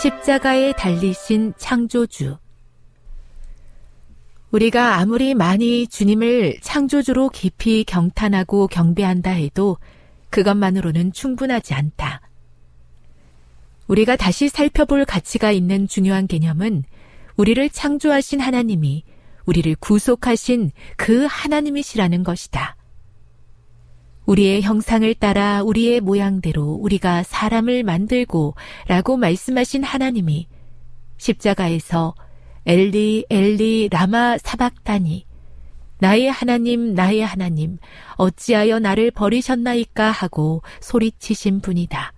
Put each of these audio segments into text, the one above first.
십자가에 달리신 창조주 우리가 아무리 많이 주님을 창조주로 깊이 경탄하고 경배한다 해도 그것만으로는 충분하지 않다. 우리가 다시 살펴볼 가치가 있는 중요한 개념은 우리를 창조하신 하나님이 우리를 구속하신 그 하나님이시라는 것이다. 우리의 형상을 따라 우리의 모양대로 우리가 사람을 만들고 라고 말씀하신 하나님이 십자가에서 엘리 엘리 라마 사박다니 나의 하나님 나의 하나님 어찌하여 나를 버리셨나이까 하고 소리치신 분이다.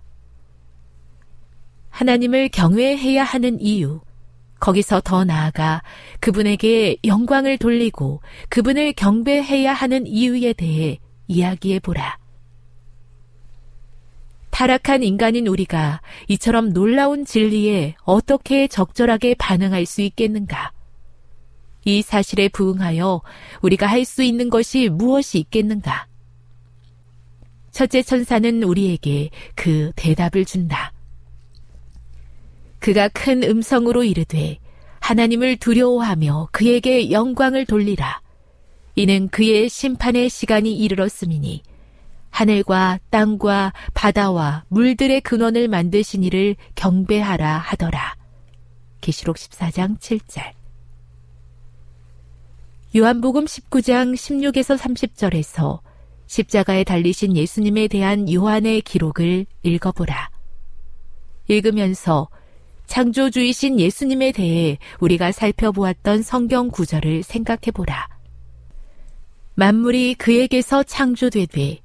하나님을 경외해야 하는 이유 거기서 더 나아가 그분에게 영광을 돌리고 그분을 경배해야 하는 이유에 대해 이야기해 보라. 타락한 인간인 우리가 이처럼 놀라운 진리에 어떻게 적절하게 반응할 수 있겠는가? 이 사실에 부응하여 우리가 할 수 있는 것이 무엇이 있겠는가? 첫째 천사는 우리에게 그 대답을 준다. 그가 큰 음성으로 이르되 하나님을 두려워하며 그에게 영광을 돌리라. 이는 그의 심판의 시간이 이르렀음이니 하늘과 땅과 바다와 물들의 근원을 만드신 이를 경배하라 하더라. 계시록 14장 7절. 요한복음 19장 16에서 30절에서 십자가에 달리신 예수님에 대한 요한의 기록을 읽어보라. 읽으면서 창조주이신 예수님에 대해 우리가 살펴보았던 성경 구절을 생각해보라. 만물이 그에게서 창조되되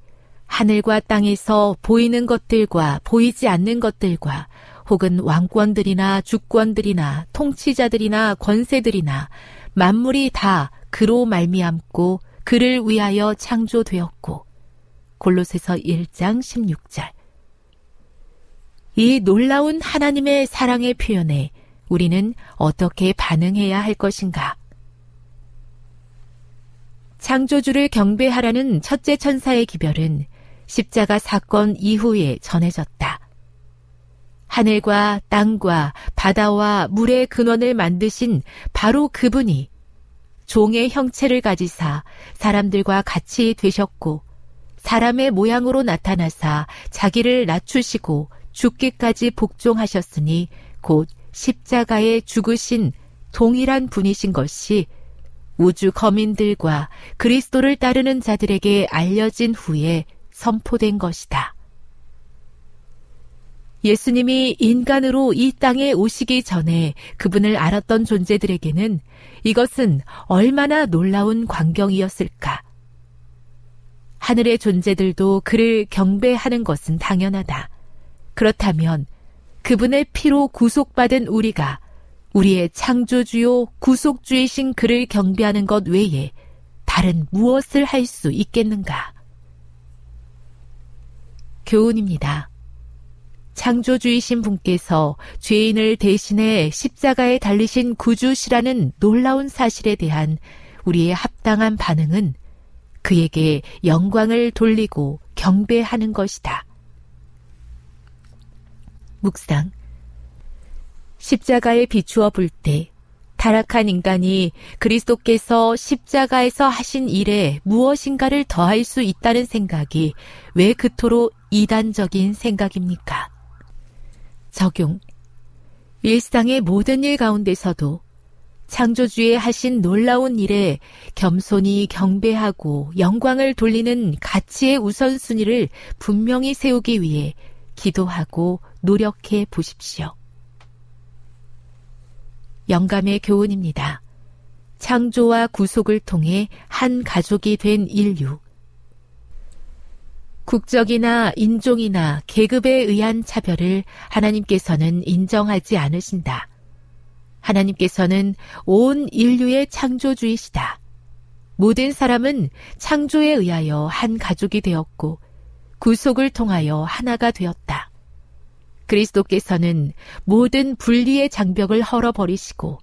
하늘과 땅에서 보이는 것들과 보이지 않는 것들과 혹은 왕권들이나 주권들이나 통치자들이나 권세들이나 만물이 다 그로 말미암고 그를 위하여 창조되었고 골로새서 1장 16절 이 놀라운 하나님의 사랑의 표현에 우리는 어떻게 반응해야 할 것인가? 창조주를 경배하라는 첫째 천사의 기별은 십자가 사건 이후에 전해졌다. 하늘과 땅과 바다와 물의 근원을 만드신 바로 그분이 종의 형체를 가지사 사람들과 같이 되셨고 사람의 모양으로 나타나사 자기를 낮추시고 죽기까지 복종하셨으니 곧 십자가에 죽으신 동일한 분이신 것이 우주 거민들과 그리스도를 따르는 자들에게 알려진 후에 선포된 것이다. 예수님이 인간으로 이 땅에 오시기 전에 그분을 알았던 존재들에게는 이것은 얼마나 놀라운 광경이었을까. 하늘의 존재들도 그를 경배하는 것은 당연하다. 그렇다면 그분의 피로 구속받은 우리가 우리의 창조주요 구속주이신 그를 경배하는 것 외에 다른 무엇을 할 수 있겠는가? 교훈입니다. 창조주이신 분께서 죄인을 대신해 십자가에 달리신 구주시라는 놀라운 사실에 대한 우리의 합당한 반응은 그에게 영광을 돌리고 경배하는 것이다. 묵상. 십자가에 비추어 볼 때, 타락한 인간이 그리스도께서 십자가에서 하신 일에 무엇인가를 더할 수 있다는 생각이 왜 그토록 이단적인 생각입니까? 적용. 일상의 모든 일 가운데서도 창조주의 하신 놀라운 일에 겸손히 경배하고 영광을 돌리는 가치의 우선순위를 분명히 세우기 위해 기도하고 노력해 보십시오. 영감의 교훈입니다. 창조와 구속을 통해 한 가족이 된 인류. 국적이나 인종이나 계급에 의한 차별을 하나님께서는 인정하지 않으신다. 하나님께서는 온 인류의 창조주이시다. 모든 사람은 창조에 의하여 한 가족이 되었고 구속을 통하여 하나가 되었다. 그리스도께서는 모든 분리의 장벽을 헐어버리시고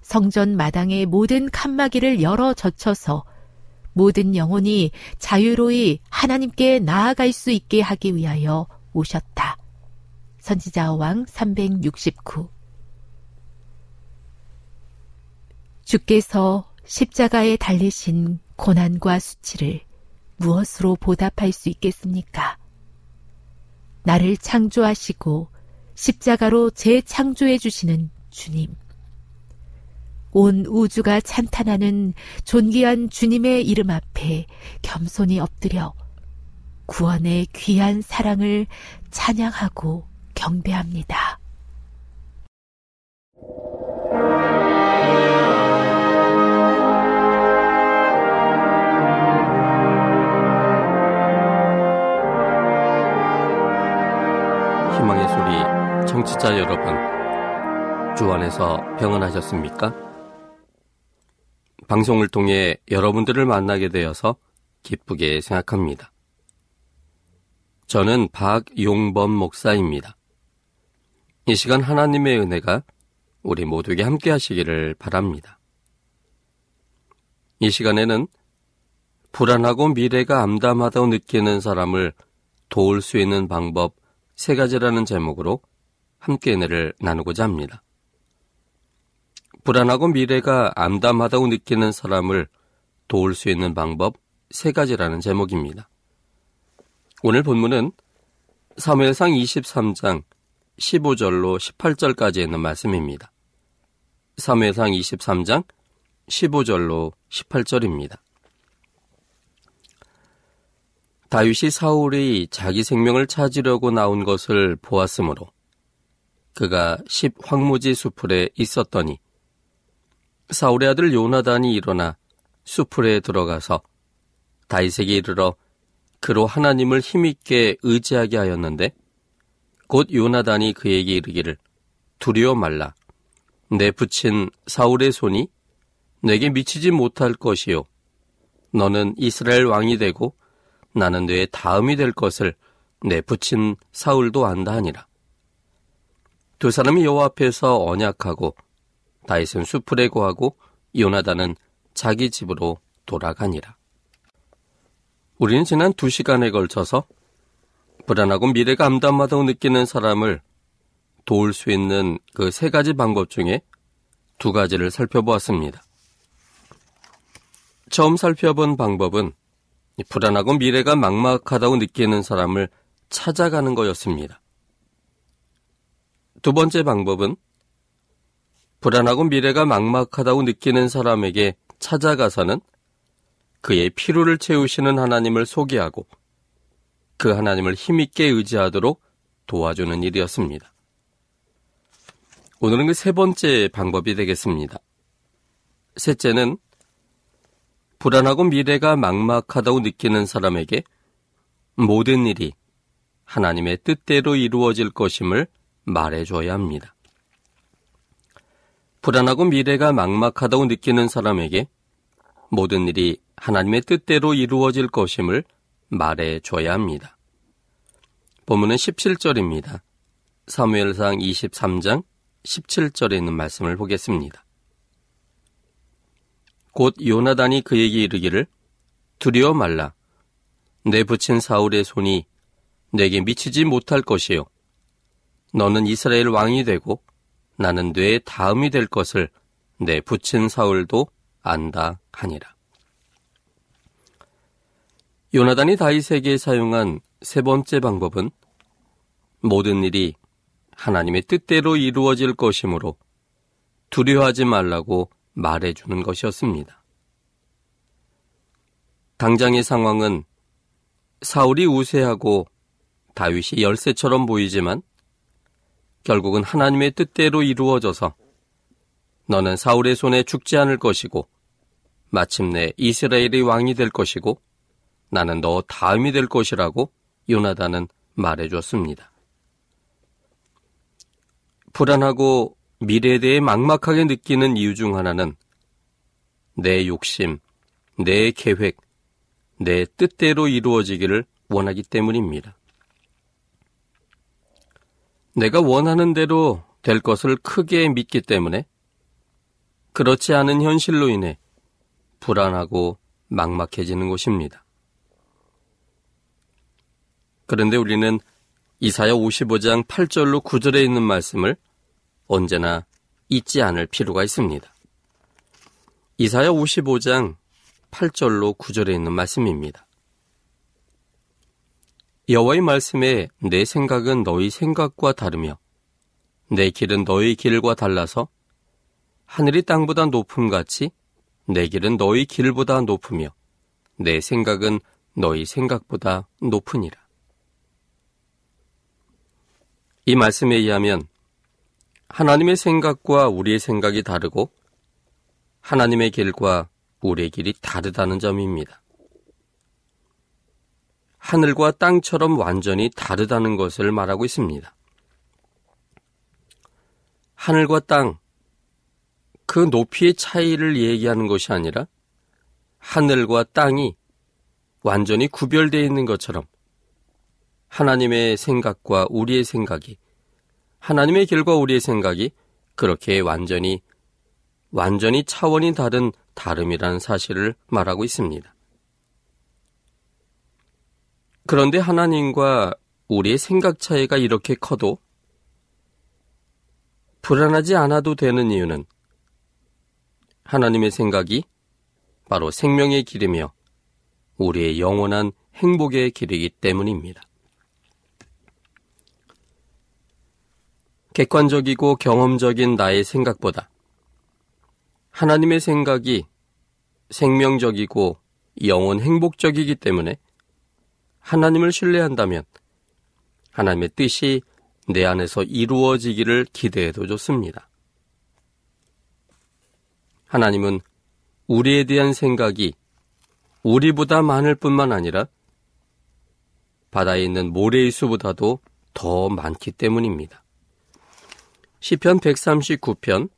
성전 마당의 모든 칸막이를 열어 젖혀서 모든 영혼이 자유로이 하나님께 나아갈 수 있게 하기 위하여 오셨다. 선지자 왕 369. 주께서 십자가에 달리신 고난과 수치를 무엇으로 보답할 수 있겠습니까? 나를 창조하시고 십자가로 재창조해 주시는 주님. 온 우주가 찬탄하는 존귀한 주님의 이름 앞에 겸손히 엎드려 구원의 귀한 사랑을 찬양하고 경배합니다. 청취자 여러분, 주 안에서 평안하셨습니까? 방송을 통해 여러분들을 만나게 되어서 기쁘게 생각합니다. 저는 박용범 목사입니다. 이 시간 하나님의 은혜가 우리 모두에게 함께 하시기를 바랍니다. 이 시간에는 불안하고 미래가 암담하다고 느끼는 사람을 도울 수 있는 방법 세 가지라는 제목으로 함께 은혜를 나누고자 합니다. 불안하고 미래가 암담하다고 느끼는 사람을 도울 수 있는 방법 세 가지라는 제목입니다. 오늘 본문은 사무엘상 23장 15절로 18절까지 있는 말씀입니다. 사무엘상 23장 15절로 18절입니다. 다윗이 사울이 자기 생명을 찾으려고 나온 것을 보았으므로 그가 십 황무지 수풀에 있었더니 사울의 아들 요나단이 일어나 수풀에 들어가서 다이색에 이르러 그로 하나님을 힘있게 의지하게 하였는데 곧 요나단이 그에게 이르기를 두려워 말라. 내 붙인 사울의 손이 내게 미치지 못할 것이요. 너는 이스라엘 왕이 되고 나는 내 다음이 될 것을 내 붙인 사울도 안다 하니라 두 사람이 여호와 앞에서 언약하고 다윗은 수풀에 고하고 요나단은 자기 집으로 돌아가니라. 우리는 지난 두 시간에 걸쳐서 불안하고 미래가 암담하다고 느끼는 사람을 도울 수 있는 그 세 가지 방법 중에 두 가지를 살펴보았습니다. 처음 살펴본 방법은 불안하고 미래가 막막하다고 느끼는 사람을 찾아가는 거였습니다. 두 번째 방법은 불안하고 미래가 막막하다고 느끼는 사람에게 찾아가서는 그의 피로를 채우시는 하나님을 소개하고 그 하나님을 힘있게 의지하도록 도와주는 일이었습니다. 오늘은 그 세 번째 방법이 되겠습니다. 셋째는 불안하고 미래가 막막하다고 느끼는 사람에게 모든 일이 하나님의 뜻대로 이루어질 것임을 말해줘야 합니다. 불안하고 미래가 막막하다고 느끼는 사람에게 모든 일이 하나님의 뜻대로 이루어질 것임을 말해줘야 합니다. 본문은 17절입니다. 사무엘상 23장 17절에 있는 말씀을 보겠습니다. 곧 요나단이 그에게 이르기를 두려워 말라. 내 붙인 사울의 손이 내게 미치지 못할 것이요. 너는 이스라엘 왕이 되고 나는 뇌의 다음이 될 것을 내 붙인 사울도 안다 하니라. 요나단이 다윗에게 사용한 세 번째 방법은 모든 일이 하나님의 뜻대로 이루어질 것이므로 두려워하지 말라고 말해주는 것이었습니다. 당장의 상황은 사울이 우세하고 다윗이 열쇠처럼 보이지만 결국은 하나님의 뜻대로 이루어져서 너는 사울의 손에 죽지 않을 것이고 마침내 이스라엘의 왕이 될 것이고 나는 너 다음이 될 것이라고 요나단은 말해줬습니다. 불안하고 미래에 대해 막막하게 느끼는 이유 중 하나는 내 욕심, 내 계획, 내 뜻대로 이루어지기를 원하기 때문입니다. 내가 원하는 대로 될 것을 크게 믿기 때문에 그렇지 않은 현실로 인해 불안하고 막막해지는 것입니다. 그런데 우리는 이사야 55장 8절로 9절에 있는 말씀을 언제나 잊지 않을 필요가 있습니다. 이사야 55장 8절로 9절에 있는 말씀입니다. 여호와의 말씀에 내 생각은 너희 생각과 다르며 내 길은 너희 길과 달라서 하늘이 땅보다 높음 같이 내 길은 너희 길보다 높으며 내 생각은 너희 생각보다 높으니라. 이 말씀에 의하면 하나님의 생각과 우리의 생각이 다르고 하나님의 길과 우리의 길이 다르다는 점입니다. 하늘과 땅처럼 완전히 다르다는 것을 말하고 있습니다. 하늘과 땅, 그 높이의 차이를 얘기하는 것이 아니라 하늘과 땅이 완전히 구별되어 있는 것처럼 하나님의 생각과 우리의 생각이 하나님의 길과 우리의 생각이 그렇게 완전히 완전히 차원이 다른 다름이라는 사실을 말하고 있습니다. 그런데 하나님과 우리의 생각 차이가 이렇게 커도 불안하지 않아도 되는 이유는 하나님의 생각이 바로 생명의 길이며 우리의 영원한 행복의 길이기 때문입니다. 객관적이고 경험적인 나의 생각보다 하나님의 생각이 생명적이고 영원 행복적이기 때문에 하나님을 신뢰한다면 하나님의 뜻이 내 안에서 이루어지기를 기대해도 좋습니다. 하나님은 우리에 대한 생각이 우리보다 많을 뿐만 아니라 바다에 있는 모래의 수보다도 더 많기 때문입니다. 시편 139편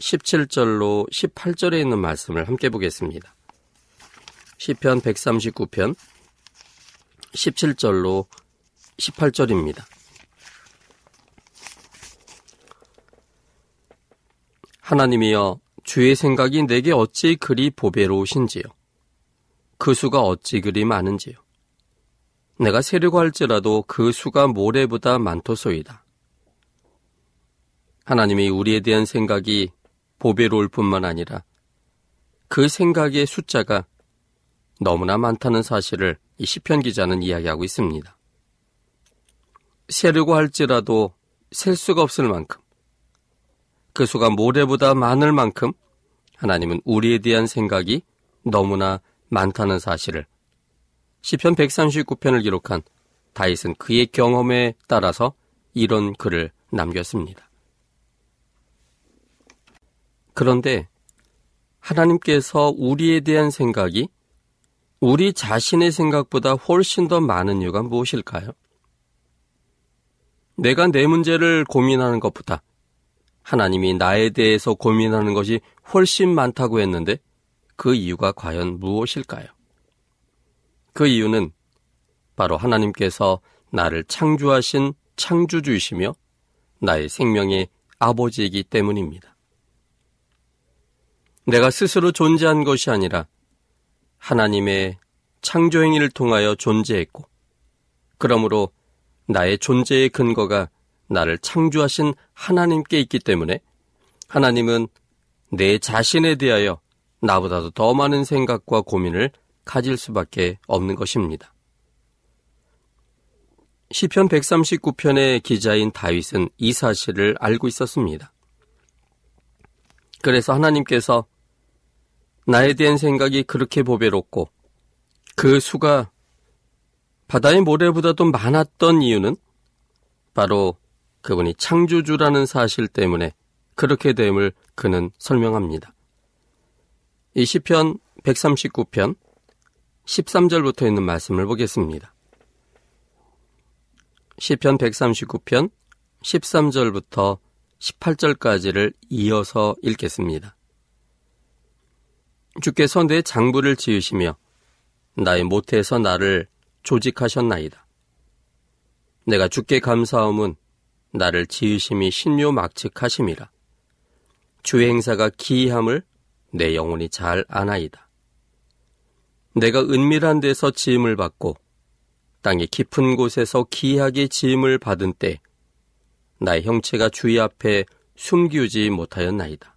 17절로 18절에 있는 말씀을 함께 보겠습니다. 시편 139편 17절로 18절입니다. 하나님이여 주의 생각이 내게 어찌 그리 보배로우신지요. 그 수가 어찌 그리 많은지요. 내가 세려고 할지라도 그 수가 모래보다 많토소이다. 하나님이 우리에 대한 생각이 보배로울 뿐만 아니라 그 생각의 숫자가 너무나 많다는 사실을 이 시편 기자는 이야기하고 있습니다. 세려고 할지라도 셀 수가 없을 만큼 그 수가 모래보다 많을 만큼 하나님은 우리에 대한 생각이 너무나 많다는 사실을 시편 139편을 기록한 다윗은 그의 경험에 따라서 이런 글을 남겼습니다. 그런데 하나님께서 우리에 대한 생각이 우리 자신의 생각보다 훨씬 더 많은 이유가 무엇일까요? 내가 내 문제를 고민하는 것보다 하나님이 나에 대해서 고민하는 것이 훨씬 많다고 했는데 그 이유가 과연 무엇일까요? 그 이유는 바로 하나님께서 나를 창조하신 창조주이시며 나의 생명의 아버지이기 때문입니다. 내가 스스로 존재한 것이 아니라 하나님의 창조행위를 통하여 존재했고, 그러므로 나의 존재의 근거가 나를 창조하신 하나님께 있기 때문에 하나님은 내 자신에 대하여 나보다도 더 많은 생각과 고민을 가질 수밖에 없는 것입니다. 시편 139편의 기자인 다윗은 이 사실을 알고 있었습니다. 그래서 하나님께서 나에 대한 생각이 그렇게 보배롭고 그 수가 바다의 모래보다도 많았던 이유는 바로 그분이 창조주라는 사실 때문에 그렇게 됨을 그는 설명합니다. 이 시편 139편 13절부터 있는 말씀을 보겠습니다. 시편 139편 13절부터 18절까지를 이어서 읽겠습니다. 주께서 내 장부를 지으시며 나의 모태에서 나를 조직하셨나이다. 내가 주께 감사함은 나를 지으심이 신요 막측하심이라. 주의 행사가 기이함을 내 영혼이 잘 아나이다. 내가 은밀한 데서 지음을 받고 땅의 깊은 곳에서 기이하게 지음을 받은 때 나의 형체가 주의 앞에 숨기우지 못하였나이다.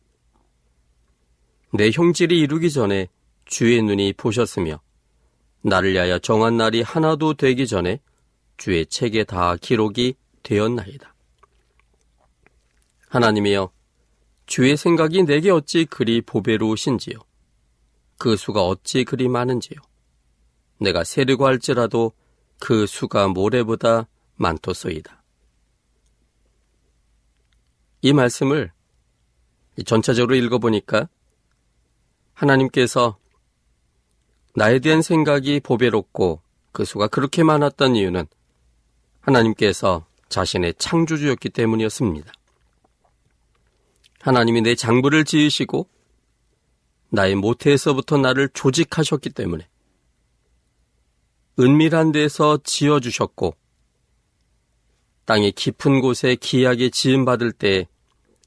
내 형질이 이루기 전에 주의 눈이 보셨으며 나를 위하여 정한 날이 하나도 되기 전에 주의 책에 다 기록이 되었나이다. 하나님이여 주의 생각이 내게 어찌 그리 보배로우신지요. 그 수가 어찌 그리 많은지요. 내가 세르고 할지라도 그 수가 모래보다 많토소이다. 이 말씀을 전체적으로 읽어보니까 하나님께서 나에 대한 생각이 보배롭고 그 수가 그렇게 많았던 이유는 하나님께서 자신의 창조주였기 때문이었습니다. 하나님이 내 장부를 지으시고 나의 모태에서부터 나를 조직하셨기 때문에 은밀한 데서 지어주셨고 땅의 깊은 곳에 기하게 지음받을 때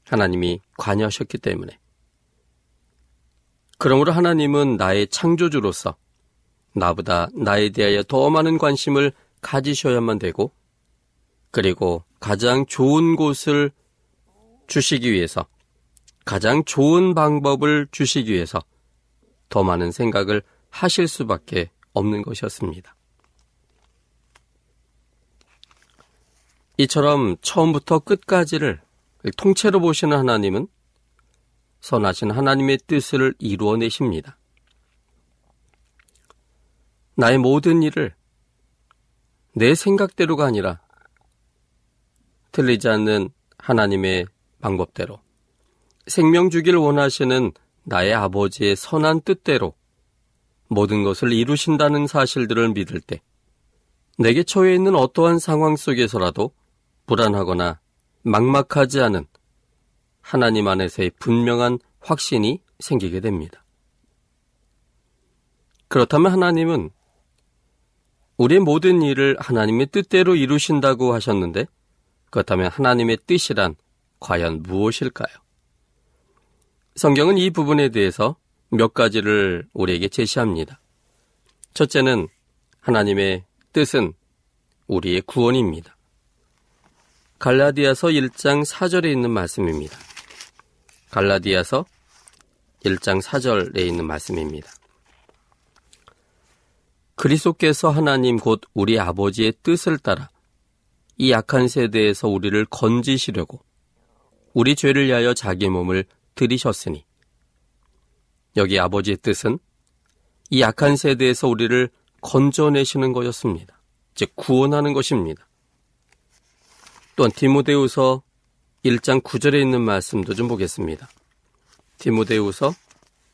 하나님이 관여하셨기 때문에 그러므로 하나님은 나의 창조주로서 나보다 나에 대하여 더 많은 관심을 가지셔야만 되고 그리고 가장 좋은 곳을 주시기 위해서 가장 좋은 방법을 주시기 위해서 더 많은 생각을 하실 수밖에 없는 것이었습니다. 이처럼 처음부터 끝까지를 통째로 보시는 하나님은 선하신 하나님의 뜻을 이루어내십니다. 나의 모든 일을 내 생각대로가 아니라 틀리지 않는 하나님의 방법대로 생명 주기를 원하시는 나의 아버지의 선한 뜻대로 모든 것을 이루신다는 사실들을 믿을 때 내게 처해 있는 어떠한 상황 속에서라도 불안하거나 막막하지 않은 하나님 안에서의 분명한 확신이 생기게 됩니다. 그렇다면 하나님은 우리의 모든 일을 하나님의 뜻대로 이루신다고 하셨는데 그렇다면 하나님의 뜻이란 과연 무엇일까요? 성경은 이 부분에 대해서 몇 가지를 우리에게 제시합니다. 첫째는 하나님의 뜻은 우리의 구원입니다. 갈라디아서 1장 4절에 있는 말씀입니다. 갈라디아서 1장 4절에 있는 말씀입니다. 그리스도께서 하나님 곧 우리 아버지의 뜻을 따라 이 약한 세대에서 우리를 건지시려고 우리 죄를 위하여 자기 몸을 들이셨으니 여기 아버지의 뜻은 이 약한 세대에서 우리를 건져내시는 것이었습니다. 즉 구원하는 것입니다. 또한 디모데우서 1장 9절에 있는 말씀도 좀 보겠습니다. 디모데우서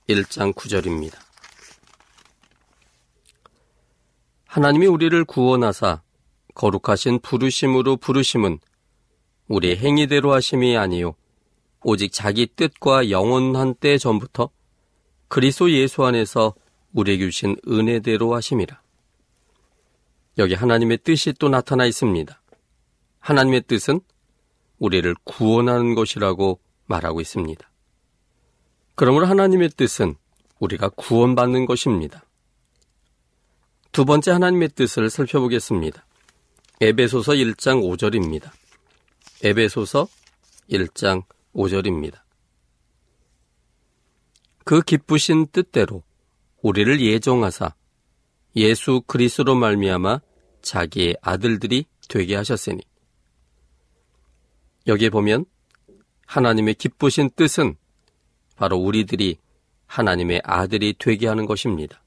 1장 9절입니다. 하나님이 우리를 구원하사 거룩하신 부르심으로 부르심은 우리 행위대로 하심이 아니요 오직 자기 뜻과 영원한 때 전부터 그리스도 예수 안에서 우리에게 주신 은혜대로 하심이라. 여기 하나님의 뜻이 또 나타나 있습니다. 하나님의 뜻은 우리를 구원하는 것이라고 말하고 있습니다. 그러므로 하나님의 뜻은 우리가 구원받는 것입니다. 두 번째 하나님의 뜻을 살펴보겠습니다. 에베소서 1장 5절입니다. 에베소서 1장 5절입니다. 그 기쁘신 뜻대로 우리를 예정하사 예수 그리스로 말미암아 자기의 아들들이 되게 하셨으니 여기에 보면 하나님의 기쁘신 뜻은 바로 우리들이 하나님의 아들이 되게 하는 것입니다.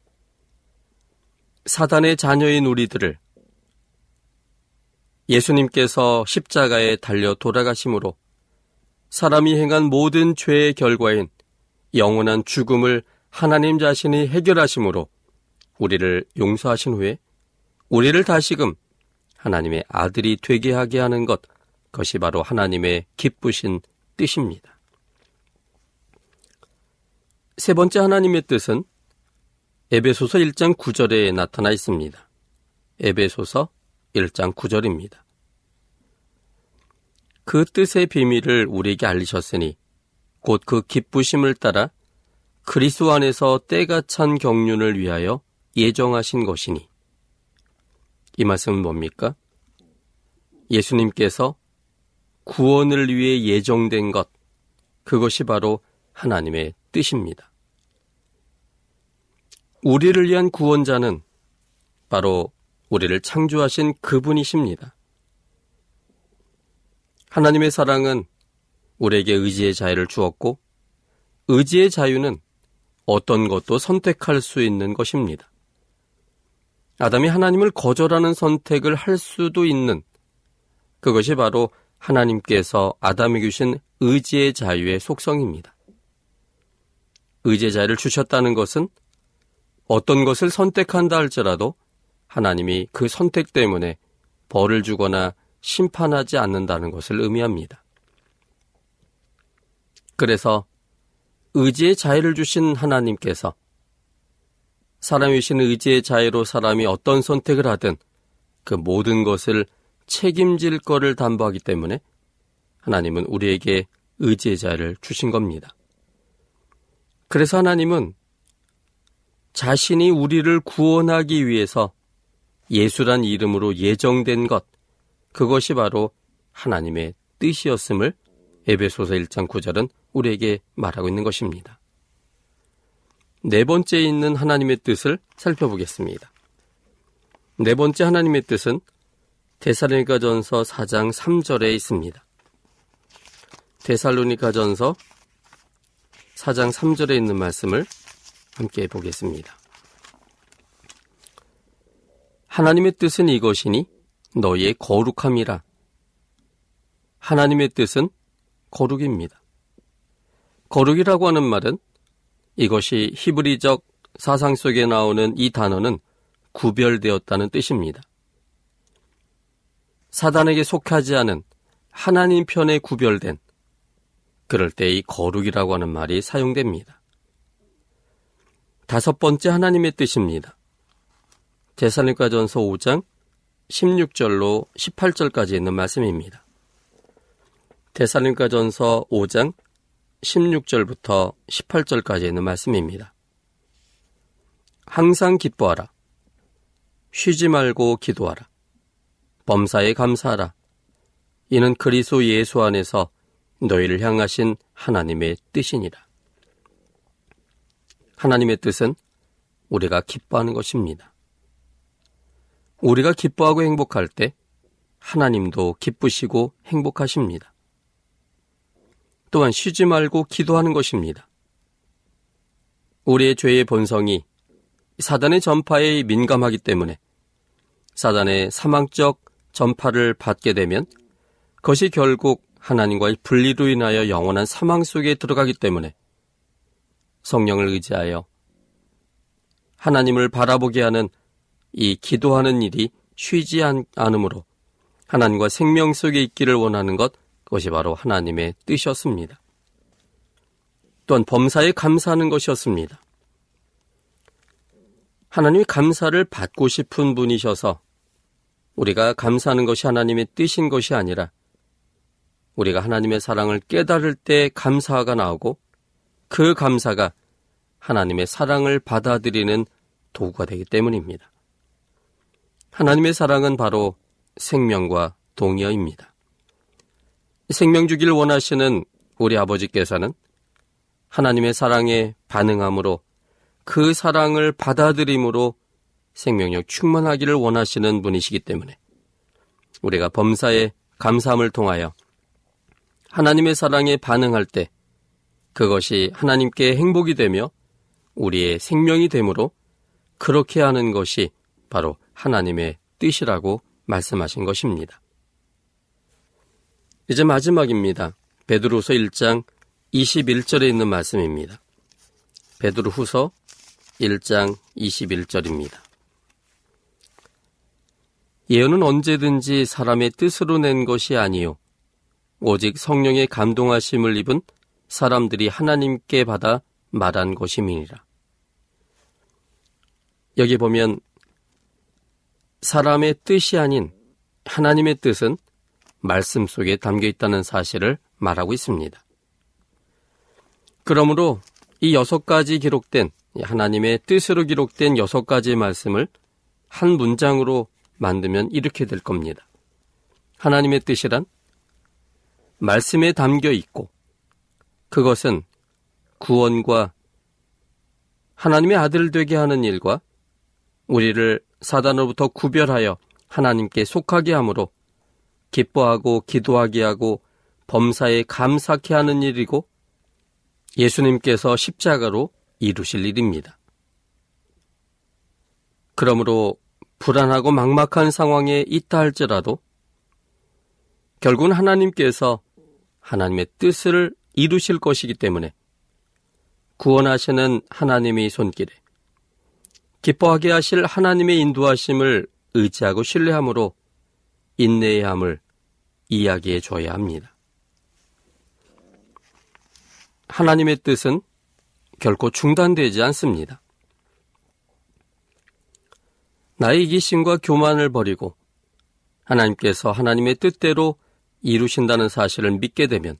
사단의 자녀인 우리들을 예수님께서 십자가에 달려 돌아가심으로 사람이 행한 모든 죄의 결과인 영원한 죽음을 하나님 자신이 해결하심으로 우리를 용서하신 후에 우리를 다시금 하나님의 아들이 되게 하게 하는 것, 그 것이 바로 하나님의 기쁘신 뜻입니다. 세 번째 하나님의 뜻은 에베소서 1장 9절에 나타나 있습니다. 에베소서 1장 9절입니다. 그 뜻의 비밀을 우리에게 알리셨으니 곧 그 기쁘심을 따라 그리스도 안에서 때가 찬 경륜을 위하여 예정하신 것이니 이 말씀은 뭡니까? 예수님께서 구원을 위해 예정된 것 그것이 바로 하나님의 뜻입니다. 우리를 위한 구원자는 바로 우리를 창조하신 그분이십니다. 하나님의 사랑은 우리에게 의지의 자유를 주었고, 의지의 자유는 어떤 것도 선택할 수 있는 것입니다. 아담이 하나님을 거절하는 선택을 할 수도 있는 그것이 바로 하나님께서 아담에게 주신 의지의 자유의 속성입니다. 의지의 자유를 주셨다는 것은 어떤 것을 선택한다 할지라도 하나님이 그 선택 때문에 벌을 주거나 심판하지 않는다는 것을 의미합니다. 그래서 의지의 자유를 주신 하나님께서 사람이 신 의지의 자유로 사람이 어떤 선택을 하든 그 모든 것을 책임질 거를 담보하기 때문에 하나님은 우리에게 의지의 자유를 주신 겁니다. 그래서 하나님은 자신이 우리를 구원하기 위해서 예수란 이름으로 예정된 것, 그것이 바로 하나님의 뜻이었음을 에베소서 1장 9절은 우리에게 말하고 있는 것입니다. 네 번째 있는 하나님의 뜻을 살펴보겠습니다. 네 번째 하나님의 뜻은 데살로니가전서 4장 3절에 있습니다. 데살로니가전서 4장 3절에 있는 말씀을 함께 보겠습니다. 하나님의 뜻은 이것이니 너희의 거룩함이라. 하나님의 뜻은 거룩입니다. 거룩이라고 하는 말은 이것이 히브리적 사상 속에 나오는 이 단어는 구별되었다는 뜻입니다. 사단에게 속하지 않은 하나님 편에 구별된 그럴 때 이 거룩이라고 하는 말이 사용됩니다. 다섯 번째 하나님의 뜻입니다. 대살림가전서 5장 16절로 18절까지 있는 말씀입니다. 대살림가전서 5장 16절부터 18절까지 있는 말씀입니다. 항상 기뻐하라. 쉬지 말고 기도하라. 범사에 감사하라. 이는 그리스도 예수 안에서 너희를 향하신 하나님의 뜻이니라. 하나님의 뜻은 우리가 기뻐하는 것입니다. 우리가 기뻐하고 행복할 때 하나님도 기쁘시고 행복하십니다. 또한 쉬지 말고 기도하는 것입니다. 우리의 죄의 본성이 사단의 전파에 민감하기 때문에 사단의 사망적 전파를 받게 되면 그것이 결국 하나님과의 분리로 인하여 영원한 사망 속에 들어가기 때문에 성령을 의지하여 하나님을 바라보게 하는 이 기도하는 일이 쉬지 않으므로 하나님과 생명 속에 있기를 원하는 것, 그것이 바로 하나님의 뜻이었습니다. 또한 범사에 감사하는 것이었습니다. 하나님이 감사를 받고 싶은 분이셔서 우리가 감사하는 것이 하나님의 뜻인 것이 아니라 우리가 하나님의 사랑을 깨달을 때 감사가 나오고 그 감사가 하나님의 사랑을 받아들이는 도구가 되기 때문입니다. 하나님의 사랑은 바로 생명과 동의어입니다. 생명 주기를 원하시는 우리 아버지께서는 하나님의 사랑에 반응함으로 그 사랑을 받아들임으로 생명력 충만하기를 원하시는 분이시기 때문에 우리가 범사에 감사함을 통하여 하나님의 사랑에 반응할 때 그것이 하나님께 행복이 되며 우리의 생명이 되므로 그렇게 하는 것이 바로 하나님의 뜻이라고 말씀하신 것입니다. 이제 마지막입니다. 베드로서 1장 21절에 있는 말씀입니다. 베드로 후서 1장 21절입니다. 예언은 언제든지 사람의 뜻으로 낸 것이 아니요 오직 성령의 감동하심을 입은 사람들이 하나님께 받아 말한 것임이니라. 여기 보면 사람의 뜻이 아닌 하나님의 뜻은 말씀 속에 담겨 있다는 사실을 말하고 있습니다. 그러므로 이 여섯 가지 기록된 하나님의 뜻으로 기록된 여섯 가지의 말씀을 한 문장으로 만들면 이렇게 될 겁니다. 하나님의 뜻이란 말씀에 담겨 있고 그것은 구원과 하나님의 아들 되게 하는 일과 우리를 사단으로부터 구별하여 하나님께 속하게 하므로 기뻐하고 기도하게 하고 범사에 감사케 하는 일이고 예수님께서 십자가로 이루실 일입니다. 그러므로 불안하고 막막한 상황에 있다 할지라도 결국은 하나님께서 하나님의 뜻을 이루실 것이기 때문에 구원하시는 하나님의 손길에 기뻐하게 하실 하나님의 인도하심을 의지하고 신뢰함으로 인내해야 함을 이야기해 줘야 합니다. 하나님의 뜻은 결코 중단되지 않습니다. 나의 이기심과 교만을 버리고 하나님께서 하나님의 뜻대로 이루신다는 사실을 믿게 되면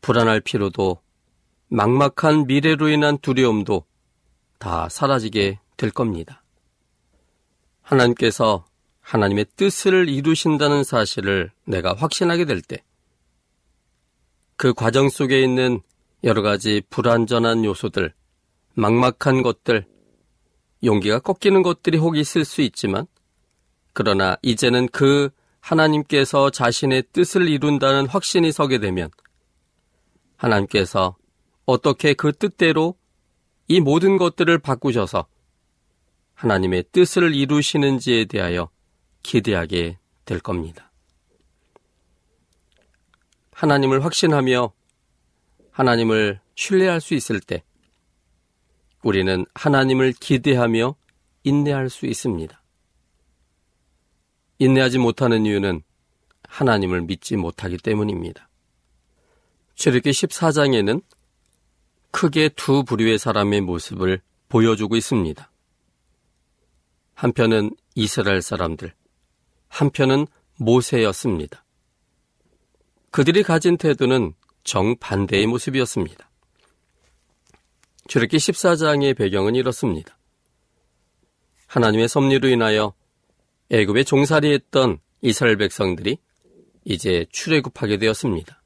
불안할 필요도 막막한 미래로 인한 두려움도 다 사라지게 될 겁니다. 하나님께서 하나님의 뜻을 이루신다는 사실을 내가 확신하게 될 때, 그 과정 속에 있는 여러 가지 불완전한 요소들, 막막한 것들, 용기가 꺾이는 것들이 혹 있을 수 있지만, 그러나 이제는 그 하나님께서 자신의 뜻을 이룬다는 확신이 서게 되면, 하나님께서 어떻게 그 뜻대로 이 모든 것들을 바꾸셔서 하나님의 뜻을 이루시는지에 대하여 기대하게 될 겁니다. 하나님을 확신하며 하나님을 신뢰할 수 있을 때 우리는 하나님을 기대하며 인내할 수 있습니다. 인내하지 못하는 이유는 하나님을 믿지 못하기 때문입니다. 출애기 14장에는 크게 두 부류의 사람의 모습을 보여주고 있습니다. 한편은 이스라엘 사람들, 한편은 모세였습니다. 그들이 가진 태도는 정반대의 모습이었습니다. 출애기 14장의 배경은 이렇습니다. 하나님의 섭리로 인하여 애굽에 종살이했던 이스라엘 백성들이 이제 출애굽하게 되었습니다.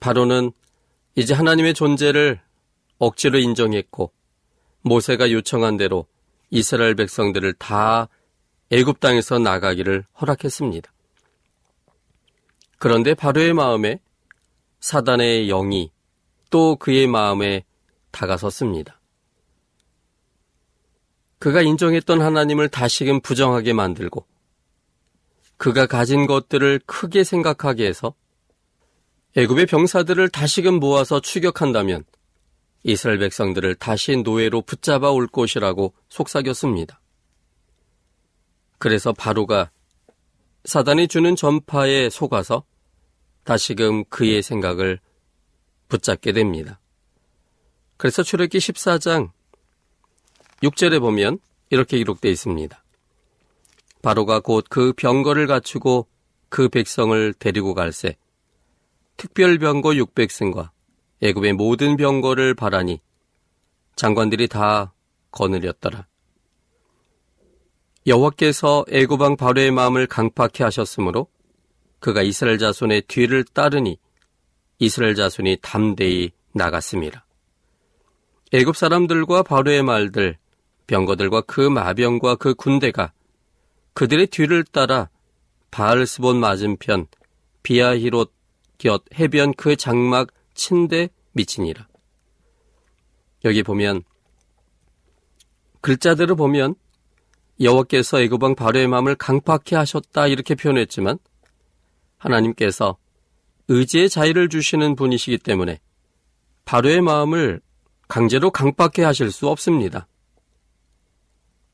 바로는 이제 하나님의 존재를 억지로 인정했고 모세가 요청한 대로 이스라엘 백성들을 다 애굽 땅에서 나가기를 허락했습니다. 그런데 바로의 마음에 사단의 영이 또 그의 마음에 다가섰습니다. 그가 인정했던 하나님을 다시금 부정하게 만들고 그가 가진 것들을 크게 생각하게 해서 애굽의 병사들을 다시금 모아서 추격한다면 이스라엘 백성들을 다시 노예로 붙잡아 올 것이라고 속삭였습니다. 그래서 바로가 사단이 주는 전파에 속아서 다시금 그의 생각을 붙잡게 됩니다. 그래서 출애기 14장 6절에 보면 이렇게 기록되어 있습니다. 바로가 곧 그 병거를 갖추고 그 백성을 데리고 갈새 특별 병거 600승과 애굽의 모든 병거를 바라니 장관들이 다 거느렸더라. 여호와께서 애굽 왕 바로의 마음을 강팍해 하셨으므로 그가 이스라엘 자손의 뒤를 따르니 이스라엘 자손이 담대히 나갔습니다. 애굽 사람들과 바로의 말들, 병거들과 그 마병과 그 군대가 그들의 뒤를 따라 바알스본 맞은편 비아히롯 곁 해변 그 장막 친대 미치니라. 여기 보면 글자들을 보면 여호와께서 애굽 왕 바로의 마음을 강팍해 하셨다 이렇게 표현했지만 하나님께서 의지의 자유를 주시는 분이시기 때문에 바로의 마음을 강제로 강박해 하실 수 없습니다.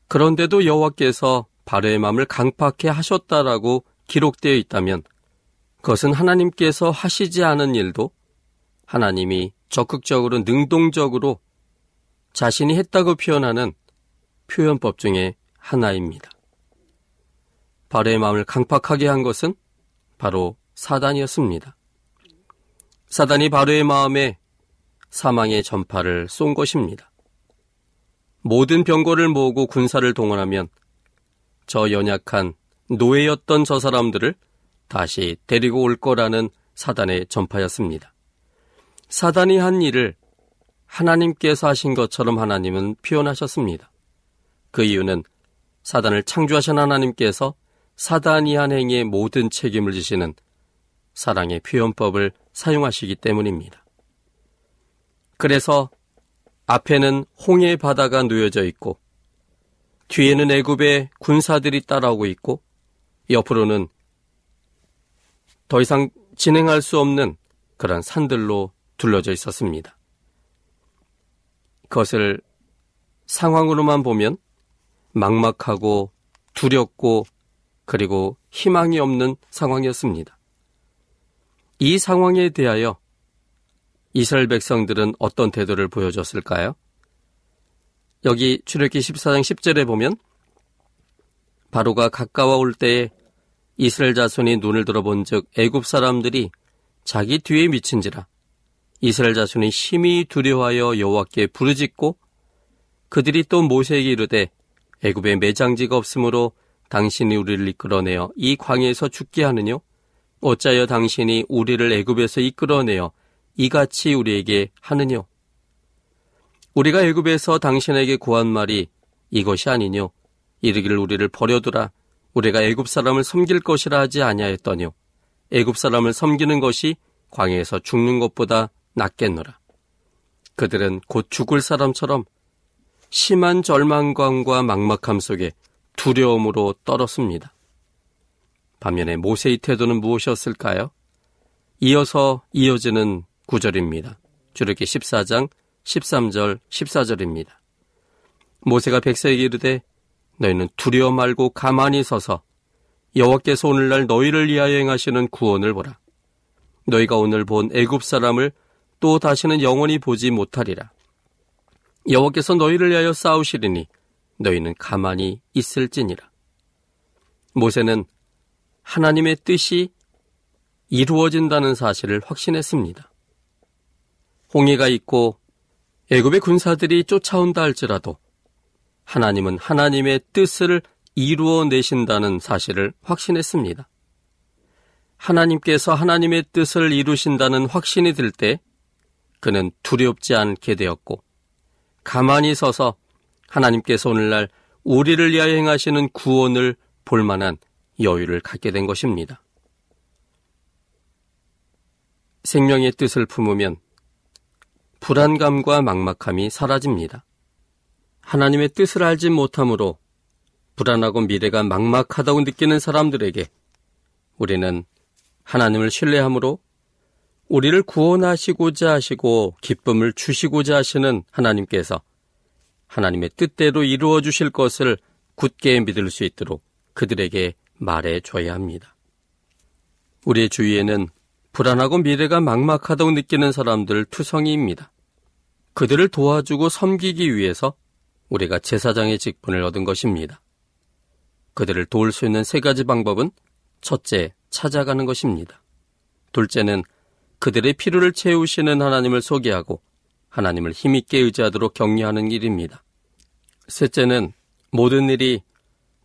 그런데도 여호와께서 바로의 마음을 강팍해 하셨다라고 기록되어 있다면 그것은 하나님께서 하시지 않은 일도 하나님이 적극적으로 능동적으로 자신이 했다고 표현하는 표현법 중에 하나입니다. 바로의 마음을 강팍하게 한 것은 바로 사단이었습니다. 사단이 바로의 마음에 사망의 전파를 쏜 것입니다. 모든 병거를 모으고 군사를 동원하면 저 연약한 노예였던 저 사람들을 다시 데리고 올 거라는 사단의 전파였습니다. 사단이 한 일을 하나님께서 하신 것처럼 하나님은 표현하셨습니다. 그 이유는 사단을 창조하신 하나님께서 사단이 한 행위의 모든 책임을 지시는 사랑의 표현법을 사용하시기 때문입니다. 그래서 앞에는 홍해 바다가 놓여져 있고 뒤에는 애굽의 군사들이 따라오고 있고 옆으로는 더 이상 진행할 수 없는 그런 산들로 둘러져 있었습니다. 그것을 상황으로만 보면 막막하고 두렵고 그리고 희망이 없는 상황이었습니다. 이 상황에 대하여 이스라엘 백성들은 어떤 태도를 보여줬을까요? 여기 출애기 14장 10절에 보면 바로가 가까워 올 때에 이스라엘 자손이 눈을 들어본즉 애굽 사람들이 자기 뒤에 미친지라 이스라엘 자손이 심히 두려워하여 여호와께 부르짖고 그들이 또 모세에게 이르되 애굽에 매장지가 없으므로 당신이 우리를 이끌어내어 이 광야에서 죽게 하느뇨 어짜여 당신이 우리를 애굽에서 이끌어내어 이같이 우리에게 하느뇨? 우리가 애굽에서 당신에게 구한 말이 이것이 아니뇨? 이르기를 우리를 버려두라. 우리가 애굽 사람을 섬길 것이라 하지 아니하였더뇨? 애굽 사람을 섬기는 것이 광야에서 죽는 것보다 낫겠노라. 그들은 곧 죽을 사람처럼 심한 절망감과 막막함 속에 두려움으로 떨었습니다. 반면에 모세의 태도는 무엇이었을까요? 이어서 이어지는 구절입니다. 주르기 14장 13절 14절입니다. 모세가 백성에게 이르되 너희는 두려워 말고 가만히 서서 여호와께서 오늘날 너희를 위하여 행하시는 구원을 보라. 너희가 오늘 본 애굽 사람을 또 다시는 영원히 보지 못하리라. 여호와께서 너희를 위하여 싸우시리니 너희는 가만히 있을지니라. 모세는 하나님의 뜻이 이루어진다는 사실을 확신했습니다. 홍해가 있고 애굽의 군사들이 쫓아온다 할지라도 하나님은 하나님의 뜻을 이루어 내신다는 사실을 확신했습니다. 하나님께서 하나님의 뜻을 이루신다는 확신이 들 때 그는 두렵지 않게 되었고 가만히 서서 하나님께서 오늘날 우리를 위하여 행하시는 구원을 볼 만한 여유를 갖게 된 것입니다. 생명의 뜻을 품으면 불안감과 막막함이 사라집니다. 하나님의 뜻을 알지 못함으로 불안하고 미래가 막막하다고 느끼는 사람들에게 우리는 하나님을 신뢰함으로 우리를 구원하시고자 하시고 기쁨을 주시고자 하시는 하나님께서 하나님의 뜻대로 이루어 주실 것을 굳게 믿을 수 있도록 그들에게 말해 줘야 합니다. 우리의 주위에는 불안하고 미래가 막막하다고 느끼는 사람들 투성이입니다. 그들을 도와주고 섬기기 위해서 우리가 제사장의 직분을 얻은 것입니다. 그들을 도울 수 있는 세 가지 방법은 첫째, 찾아가는 것입니다. 둘째는 그들의 필요를 채우시는 하나님을 소개하고 하나님을 힘있게 의지하도록 격려하는 일입니다. 셋째는 모든 일이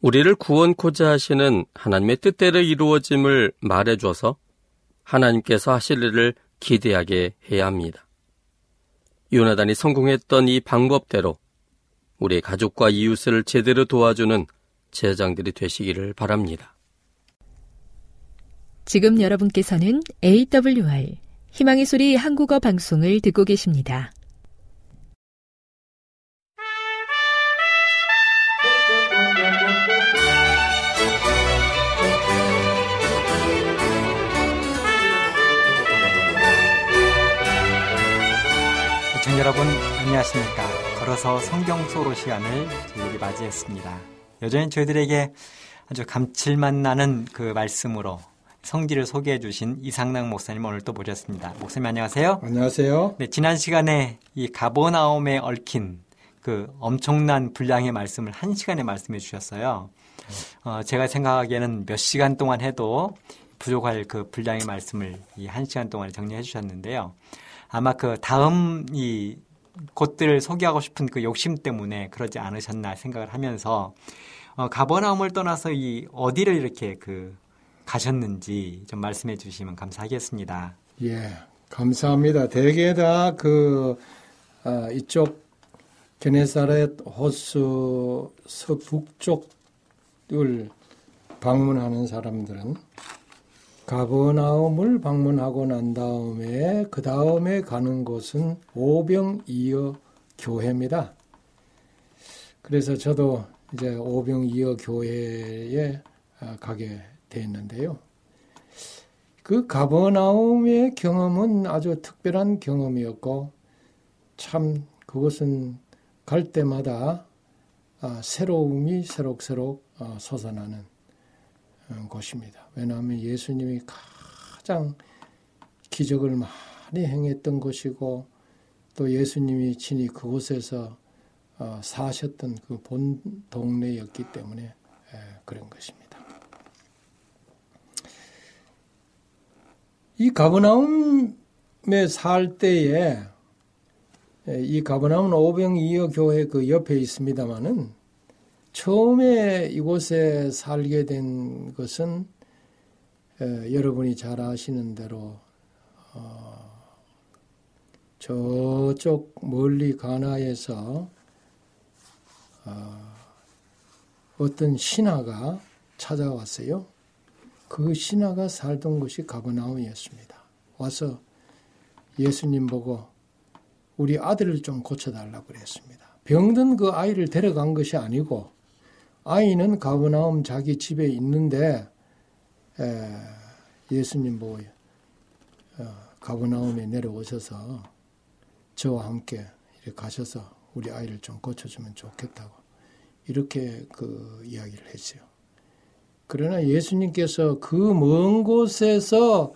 우리를 구원코자 하시는 하나님의 뜻대로 이루어짐을 말해줘서 하나님께서 하실 일을 기대하게 해야 합니다. 요나단이 성공했던 이 방법대로 우리 가족과 이웃을 제대로 도와주는 제장들이 되시기를 바랍니다. 지금 여러분께서는 AWR 희망의 소리 한국어 방송을 듣고 계십니다. 여러분 안녕하십니까 걸어서 성경 소로 시간을 저희들이 맞이했습니다 여전히 저희들에게 아주 감칠맛 나는 그 말씀으로 성질을 소개해 주신 이상락 목사님 오늘 또 모셨습니다. 목사님 안녕하세요. 안녕하세요. 네, 지난 시간에 이 가버나움에 얽힌 그 엄청난 분량의 말씀을 한 시간에 말씀해 주셨어요. 어, 제가 생각하기에는 몇 시간 동안 해도 부족할 그 분량의 말씀을 이 한 시간 동안에 정리해 주셨는데요. 아마 그 다음 이 곳들을 소개하고 싶은 그 욕심 때문에 그러지 않으셨나 생각을 하면서 어, 가버나움을 떠나서 이 어디를 이렇게 그 가셨는지 좀 말씀해 주시면 감사하겠습니다. 예, 감사합니다. 대개 다그 어, 이쪽 게네사렛 호수 서북쪽을 방문하는 사람들은 가버나움을 방문하고 난 다음에 그 다음에 가는 곳은 오병이어 교회입니다. 그래서 저도 이제 오병이어 교회에 어, 가게 됐는데요. 그 가버나움의 경험은 아주 특별한 경험이었고 참 그것은 갈 때마다 아, 새로움이 새록새록 어, 솟아나는 어, 곳입니다. 왜냐하면 예수님이 가장 기적을 많이 행했던 곳이고 또 예수님이 친히 그곳에서 어, 사셨던 그 본 동네였기 때문에 그런 것입니다. 이 가버나움에 살 때에 이 가버나움 오병이어 교회 그 옆에 있습니다마는 처음에 이곳에 살게 된 것은 여러분이 잘 아시는 대로 어, 저쪽 멀리 가나에서 어, 어떤 신하가 찾아왔어요. 그 신하가 살던 곳이 가버나움이었습니다. 와서 예수님 보고 우리 아들을 좀 고쳐달라고 그랬습니다. 병든 그 아이를 데려간 것이 아니고 아이는 가버나움 자기 집에 있는데 예수님 보고 어, 가버나움에 내려오셔서 저와 함께 가셔서 우리 아이를 좀 고쳐주면 좋겠다고 이렇게 그 이야기를 했어요. 그러나 예수님께서 그 먼 곳에서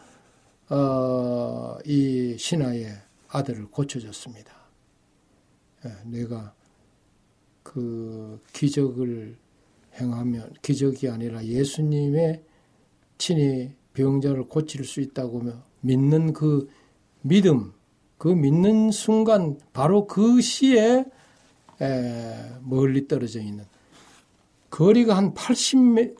어, 이 신하의 아들을 고쳐줬습니다. 예, 내가 그 기적을 행하면 기적이 아니라 예수님의 친히 병자를 고칠 수 있다고 믿는 그 믿음, 그 믿는 순간 바로 그 시에 멀리 떨어져 있는 거리가 한 80,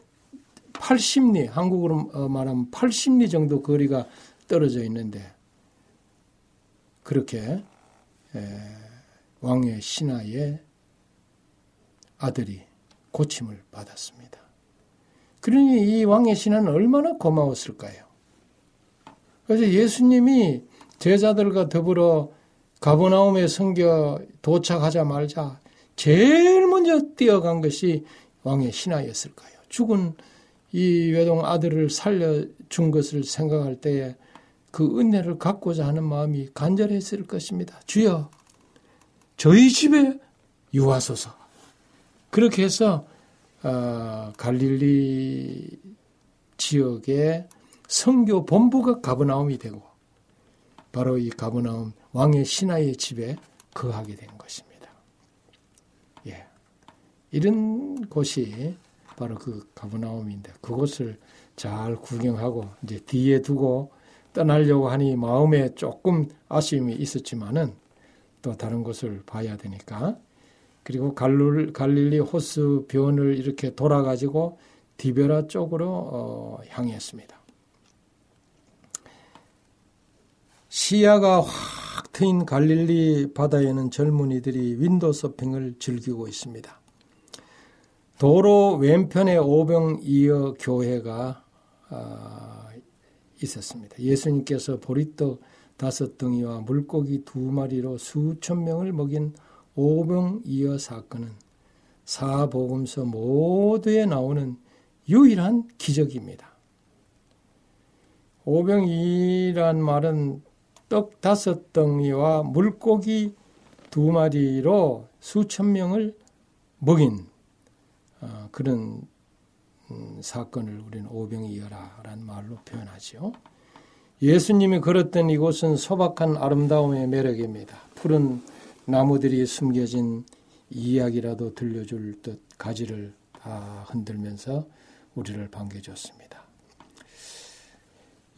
80리, 한국으로 어, 말하면 80리 정도 거리가 떨어져 있는데 그렇게 왕의 신하의 아들이 고침을 받았습니다. 그러니 이 왕의 신하는 얼마나 고마웠을까요? 그래서 예수님이 제자들과 더불어 가버나움에 성겨 도착하자마자 제일 먼저 뛰어간 것이 왕의 신하였을까요? 죽은 이 외동 아들을 살려준 것을 생각할 때에 그 은혜를 갖고자 하는 마음이 간절했을 것입니다. 주여, 저희 집에 유하소서. 그렇게 해서 어, 갈릴리 지역의 성교 본부가 가버나움이 되고 바로 이 가버나움 왕의 신하의 집에 거하게 된 것입니다. 예, 이런 곳이 바로 그 가버나움인데 그곳을 잘 구경하고 이제 뒤에 두고 떠나려고 하니 마음에 조금 아쉬움이 있었지만은 또 다른 곳을 봐야 되니까 그리고 갈룰, 갈릴리 호스 변을 이렇게 돌아가지고 디베라 쪽으로 어, 향했습니다. 시야가 확 트인 갈릴리 바다에는 젊은이들이 윈도 서핑을 즐기고 있습니다. 도로 왼편에 오병이어 교회가 아, 있었습니다. 예수님께서 보리떡 다섯 덩이와 물고기 두 마리로 수천 명을 먹인 오병 이어 사건은 사복음서 모두에 나오는 유일한 기적입니다. 오병이란 말은 떡 다섯 덩이와 물고기 두 마리로 수천 명을 먹인 어, 그런 음, 사건을 우리는 오병이어라라는 말로 표현하죠. 예수님이 걸었던 이곳은 소박한 아름다움의 매력입니다. 푸른 나무들이 숨겨진 이야기라도 들려줄 듯 가지를 다 흔들면서 우리를 반겨줬습니다.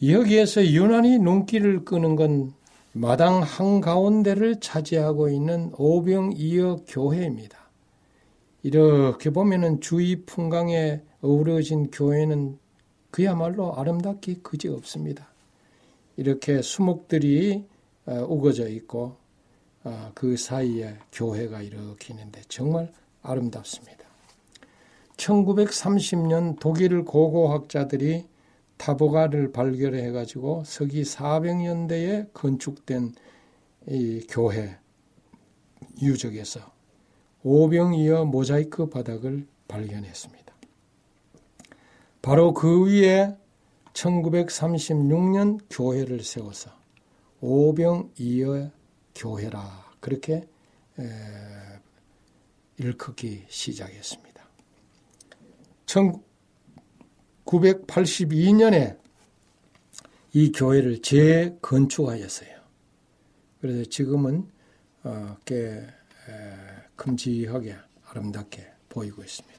여기에서 유난히 눈길을 끄는 건 마당 한가운데를 차지하고 있는 오병이어 교회입니다. 이렇게 보면은 주위 풍광에 어우러진 교회는 그야말로 아름답기 그지 없습니다. 이렇게 수목들이 어, 우거져 있고 어, 그 사이에 교회가 이렇게 있는데 정말 아름답습니다. 1930년 독일 고고학자들이 타보가를 발견해 가지고 서기 400년대에 건축된 이 교회 유적에서 오병이어 모자이크 바닥을 발견했습니다. 바로 그 위에 1936년 교회를 세워서 오병이어 교회라 그렇게 일컫기 시작했습니다. 1982년에 이 교회를 재건축하였어요. 그래서 지금은 어, 꽤 큼지하게 아름답게 보이고 있습니다.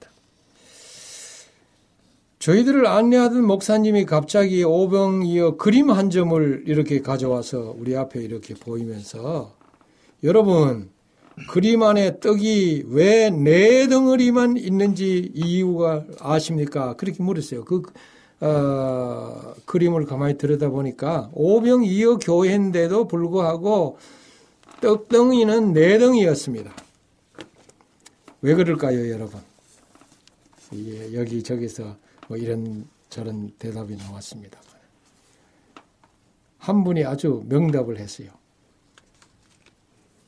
저희들을 안내하던 목사님이 갑자기 오병이어 그림 한 점을 이렇게 가져와서 우리 앞에 이렇게 보이면서 여러분 그림 안에 떡이 왜 네 덩어리만 있는지 이유가 아십니까? 그렇게 물었어요. 그 어, 그림을 가만히 들여다보니까 오병이어 교회인데도 불구하고 떡덩이는 네 덩이였습니다. 왜 그럴까요, 여러분? 예, 여기 저기서 뭐 이런 저런 대답이 나왔습니다. 한 분이 아주 명답을 했어요.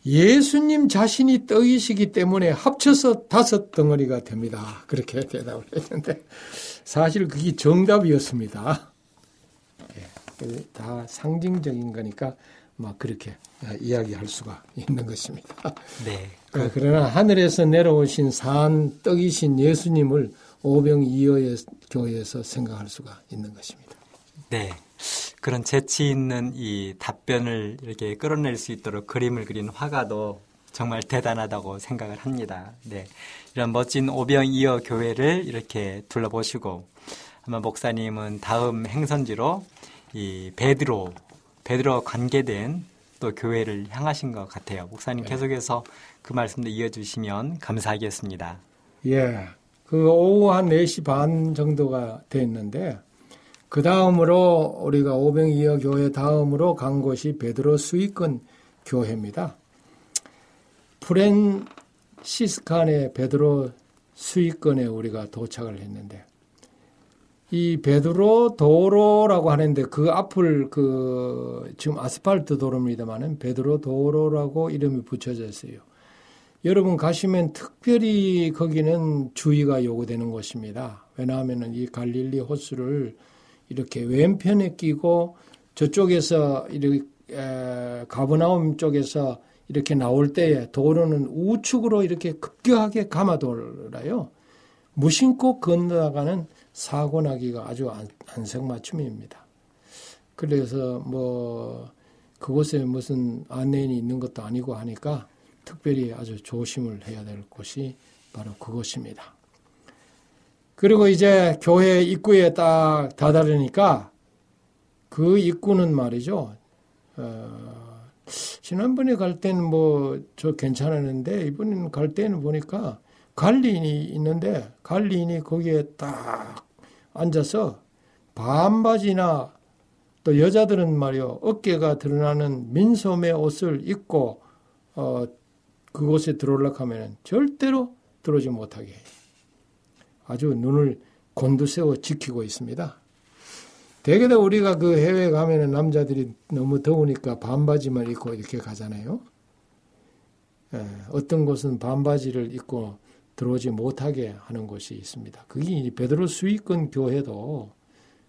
예수님 자신이 떡이시기 때문에 합쳐서 다섯 덩어리가 됩니다. 그렇게 대답을 했는데 사실 그게 정답이었습니다. 예, 다 상징적인 거니까 막 그렇게 이야기할 수가 있는 것입니다. 네. 그, 그러나 하늘에서 내려오신 산 떡이신 예수님을 오병이어의 교회에서 생각할 수가 있는 것입니다. 네. 그런 재치 있는 이 답변을 이렇게 끌어낼 수 있도록 그림을 그린 화가도 정말 대단하다고 생각을 합니다. 네. 이런 멋진 오병이어 교회를 이렇게 둘러보시고 아마 목사님은 다음 행선지로 이 베드로 베드로 관계된 또 교회를 향하신 것 같아요. 목사님 네. 계속해서 그 말씀도 이어주시면 감사하겠습니다. 예. 그 오후 한 4시 반 정도가 됐는데 그 다음으로 우리가 오병이어 교회 다음으로 간 곳이 베드로 수익권 교회입니다. Franciscan의 베드로 수익권에 우리가 도착을 했는데 이 베드로 도로라고 하는데 그 앞을 그 지금 아스팔트 도로입니다만은 베드로 도로라고 이름이 붙여져 있어요. 여러분 가시면 특별히 거기는 주의가 요구되는 곳입니다. 왜냐하면은 이 갈릴리 호수를 이렇게 왼편에 끼고 저쪽에서 이렇게 가브나움 쪽에서 이렇게 나올 때에 도로는 우측으로 이렇게 급격하게 감아 돌아요. 무심코 건너가는 사고 나기가 아주 안성맞춤입니다. 그래서 뭐 그곳에 무슨 안내인이 있는 것도 아니고 하니까 특별히 아주 조심을 해야 될 곳이 바로 그것입니다. 그리고 이제 교회 입구에 딱 다다르니까 그 입구는 말이죠. 어, 지난번에 갈 때는 뭐 저 괜찮았는데 이번에는 갈 때는 보니까 관리인이 있는데 관리인이 거기에 딱 앉아서 반바지나 또 여자들은 말이요 어깨가 드러나는 민소매 옷을 입고 어 그곳에 들어올라 하면 절대로 들어오지 못하게. 아주 눈을 곤두세워 지키고 있습니다. 대개도 우리가 그 해외 가면은 남자들이 너무 더우니까 반바지만 입고 이렇게 가잖아요. 예, 어떤 곳은 반바지를 입고 들어오지 못하게 하는 곳이 있습니다. 그게 베드로 수익권 교회도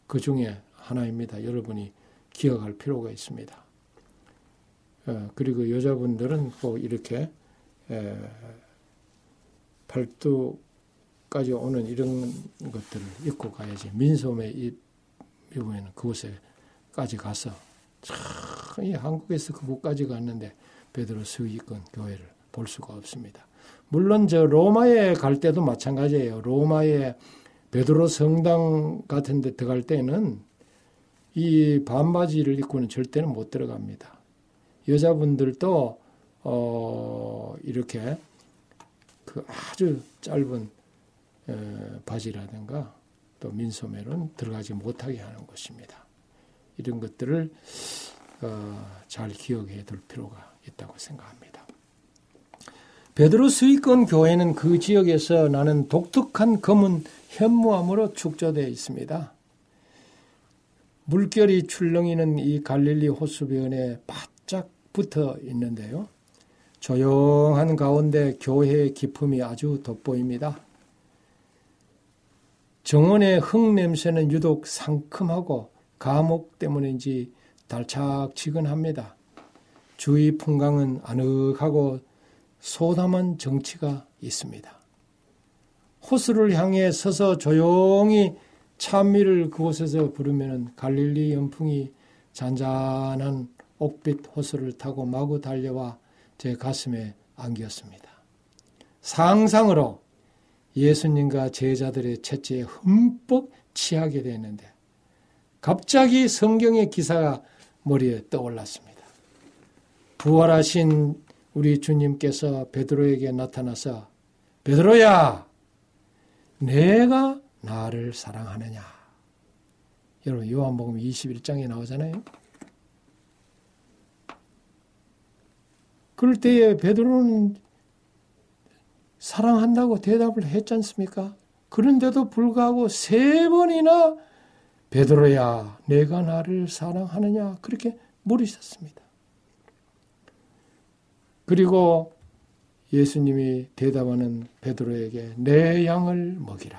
그 중에 하나입니다. 여러분이 기억할 필요가 있습니다. 예, 그리고 여자분들은 꼭 이렇게 예, 팔뚝까지 오는 이런 것들을 입고 가야지. 민소매 입으면 그곳에까지 가서 참, 한국에서 그곳까지 갔는데 베드로 수익권 교회를 볼 수가 없습니다. 물론 저 로마에 갈 때도 마찬가지예요. 로마에 베드로 성당 같은 데 들어갈 때는 이 반바지를 입고는 절대는 못 들어갑니다. 여자분들도 어 이렇게 그 아주 짧은 에, 바지라든가 또 민소매는 들어가지 못하게 하는 것입니다. 이런 것들을 어, 잘 기억해 둘 필요가 있다고 생각합니다. 베드로 수익권 교회는 그 지역에서 나는 독특한 검은 현무암으로 축조되어 있습니다. 물결이 출렁이는 이 갈릴리 호수변에 바짝 붙어 있는데요. 조용한 가운데 교회의 기품이 아주 돋보입니다. 정원의 흙 냄새는 유독 상큼하고 감옥 때문인지 달착지근합니다. 주위 풍광은 아늑하고 소담한 정치가 있습니다. 호수를 향해 서서 조용히 찬미를 그곳에서 부르면 갈릴리 연풍이 잔잔한 옥빛 호수를 타고 마구 달려와 제 가슴에 안겼습니다. 상상으로 예수님과 제자들의 채찍에 흠뻑 취하게 되는데 갑자기 성경의 기사가 머리에 떠올랐습니다. 부활하신 우리 주님께서 베드로에게 나타나서 베드로야 내가 나를 사랑하느냐 여러분 요한복음 21장에 나오잖아요. 그럴 때에 베드로는 사랑한다고 대답을 했지 않습니까? 그런데도 불구하고 세 번이나 베드로야 내가 나를 사랑하느냐 그렇게 물으셨습니다. 그리고 예수님이 대답하는 베드로에게 내 양을 먹이라.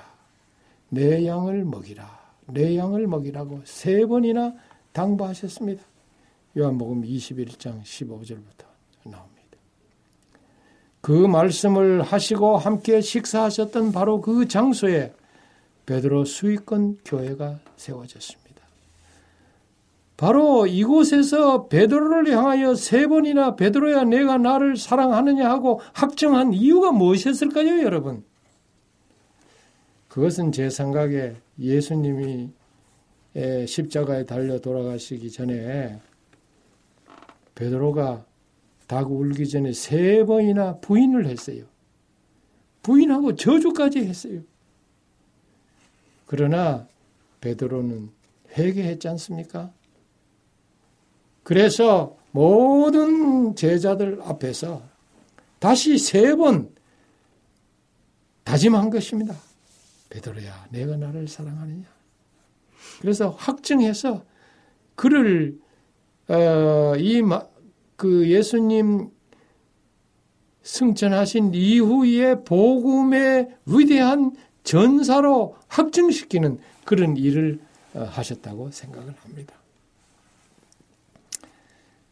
내 양을 먹이라. 내 양을 먹이라고 세 번이나 당부하셨습니다. 요한복음 21장 15절부터 나옵니다. 그 말씀을 하시고 함께 식사하셨던 바로 그 장소에 베드로 수익권 교회가 세워졌습니다. 바로 이곳에서 베드로를 향하여 세 번이나 베드로야 내가 나를 사랑하느냐 하고 확정한 이유가 무엇이었을까요, 여러분? 그것은 제 생각에 예수님이 십자가에 달려 돌아가시기 전에 베드로가 닭 울기 전에 세 번이나 부인을 했어요. 부인하고 저주까지 했어요. 그러나 베드로는 회개했지 않습니까? 그래서 모든 제자들 앞에서 다시 세 번 다짐한 것입니다. 베드로야, 내가 나를 사랑하느냐? 그래서 확증해서 그를 어, 이 그 예수님 승천하신 이후에 복음의 위대한 전사로 확증시키는 그런 일을 어, 하셨다고 생각을 합니다.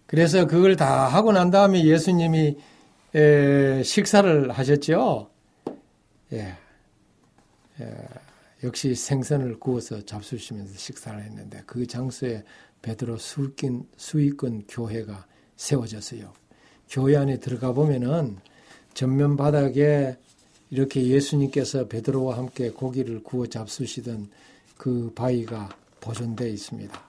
그래서 그걸 다 하고 난 다음에 예수님이 식사를 하셨죠. 예. 예. 역시 생선을 구워서 잡수시면서 식사를 했는데 그 장소에 베드로 수익권, 수익권 교회가 세워졌어요. 교회 안에 들어가 보면은 전면 바닥에 이렇게 예수님께서 베드로와 함께 고기를 구워 잡수시던 그 바위가 보존되어 있습니다.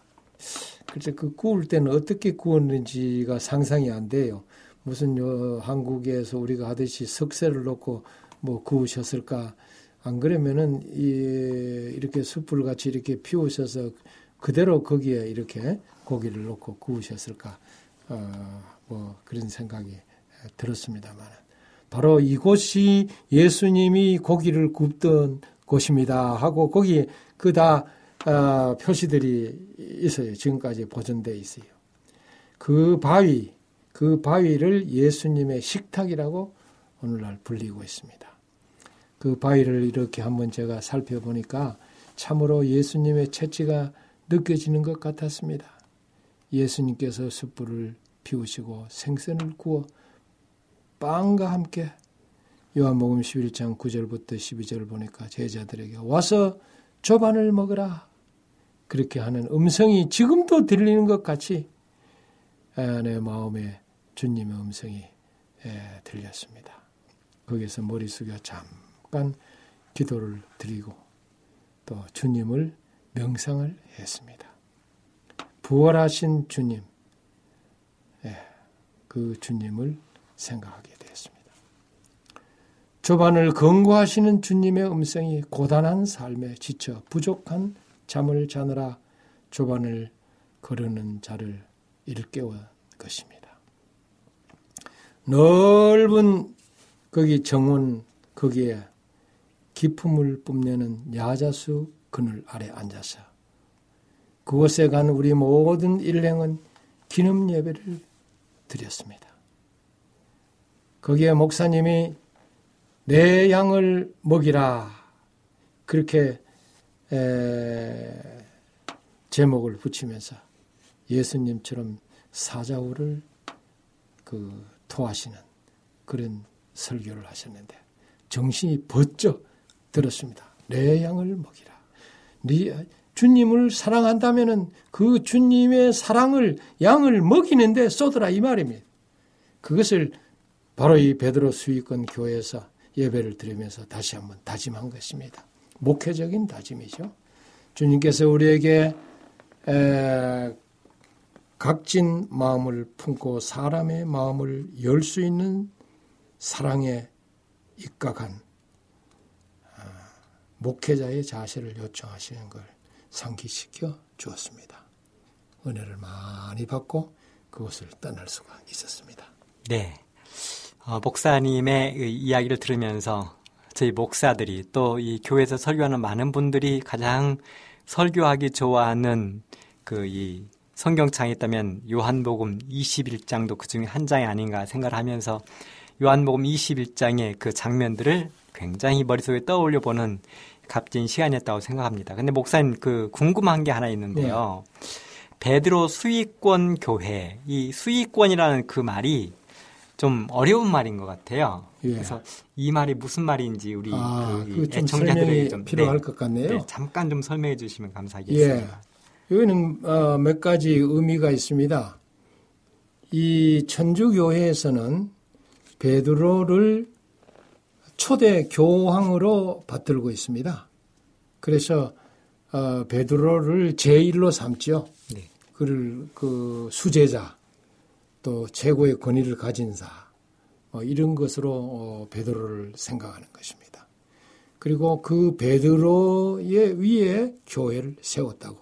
그래서 그 구울 때는 어떻게 구웠는지가 상상이 안 돼요. 무슨 한국에서 우리가 하듯이 석쇠를 놓고 뭐 구우셨을까? 안 그러면은 이 이렇게 숯불 같이 이렇게 피우셔서 그대로 거기에 이렇게 고기를 놓고 구우셨을까? 어, 뭐 그런 생각이 들었습니다만 바로 이곳이 예수님이 고기를 굽던 곳입니다 하고 거기 그다 어, 표시들이 있어요. 지금까지 보존되어 있어요. 그 바위, 그 바위를 예수님의 식탁이라고 오늘날 불리고 있습니다. 그 바위를 이렇게 한번 제가 살펴보니까 참으로 예수님의 채취가 느껴지는 것 같았습니다. 예수님께서 숯불을 피우시고 생선을 구워 빵과 함께 요한복음 11장 9절부터 12절 보니까 제자들에게 와서 조반을 먹으라. 그렇게 하는 음성이 지금도 들리는 것 같이 내 마음에 주님의 음성이 들렸습니다. 거기서 머리 숙여 잠깐 기도를 드리고 또 주님을 명상을 했습니다. 부활하신 주님, 그 주님을 생각하게 되었습니다. 조반을 건고하시는 주님의 음성이 고단한 삶에 지쳐 부족한 잠을 자느라 조반을 거르는 자를 일깨운 것입니다. 넓은 거기 정원 거기에 기품을 뽐내는 야자수 그늘 아래 앉아서 그곳에 간 우리 모든 일행은 기념 예배를 드렸습니다. 거기에 목사님이 내 양을 먹이라 그렇게 에, 제목을 붙이면서 예수님처럼 사자우를 그 토하시는 그런 설교를 하셨는데 정신이 번쩍 들었습니다. 내 양을 먹이라. 네 주님을 사랑한다면은 그 주님의 사랑을 양을 먹이는데 쏟으라 이 말입니다. 그것을 바로 이 베드로 수익권 교회에서 예배를 드리면서 다시 한번 다짐한 것입니다. 목회적인 다짐이죠. 주님께서 우리에게 에, 각진 마음을 품고 사람의 마음을 열 수 있는 사랑에 입각한 아, 목회자의 자세를 요청하시는 걸 상기시켜 주었습니다. 은혜를 많이 받고 그것을 떠날 수가 있었습니다. 네. 어, 목사님의 이야기를 들으면서 저희 목사들이 또 이 교회에서 설교하는 많은 분들이 가장 설교하기 좋아하는 그 이 성경창에 있다면 요한복음 21장도 그 중에 한 장이 아닌가 생각을 하면서 요한복음 21장의 그 장면들을 굉장히 머릿속에 떠올려 보는 값진 시간이었다고 생각합니다. 근데 목사님 그 궁금한 게 하나 있는데요. 네. 베드로 수익권 교회 이 수익권이라는 그 말이 좀 어려운 말인 것 같아요. 예. 그래서 이 말이 무슨 말인지 우리 아, 그 애청자들에게 좀 필요할 네, 것 같네요. 네, 잠깐 좀 설명해 주시면 감사하겠습니다. 예. 여기는 어, 몇 가지 의미가 있습니다. 이 천주교회에서는 베드로를 초대 교황으로 받들고 있습니다. 그래서 어, 베드로를 제1로 삼죠. 네. 그를 그 수제자 또 최고의 권위를 가진 사 어, 이런 것으로 어, 베드로를 생각하는 것입니다. 그리고 그 베드로의 위에 교회를 세웠다고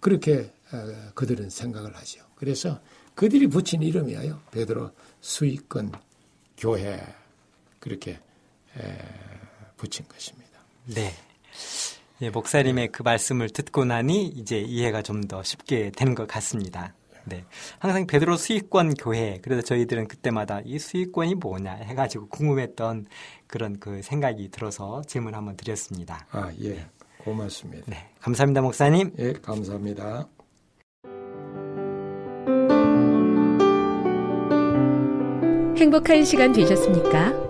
그렇게 어, 그들은 생각을 하죠. 그래서 그들이 붙인 이름이에요. 베드로 수익권 교회 그렇게 붙인 것입니다. 네. 예, 목사님의 그 말씀을 듣고 나니 이제 이해가 좀 더 쉽게 되는 것 같습니다. 네. 항상 베드로 수익권 교회, 그래서 저희들은 그때마다 이 수익권이 뭐냐 해가지고 궁금했던 그런 그 생각이 들어서 질문 한번 드렸습니다. 아, 예. 고맙습니다. 네. 감사합니다, 목사님. 예, 감사합니다. 행복한 시간 되셨습니까?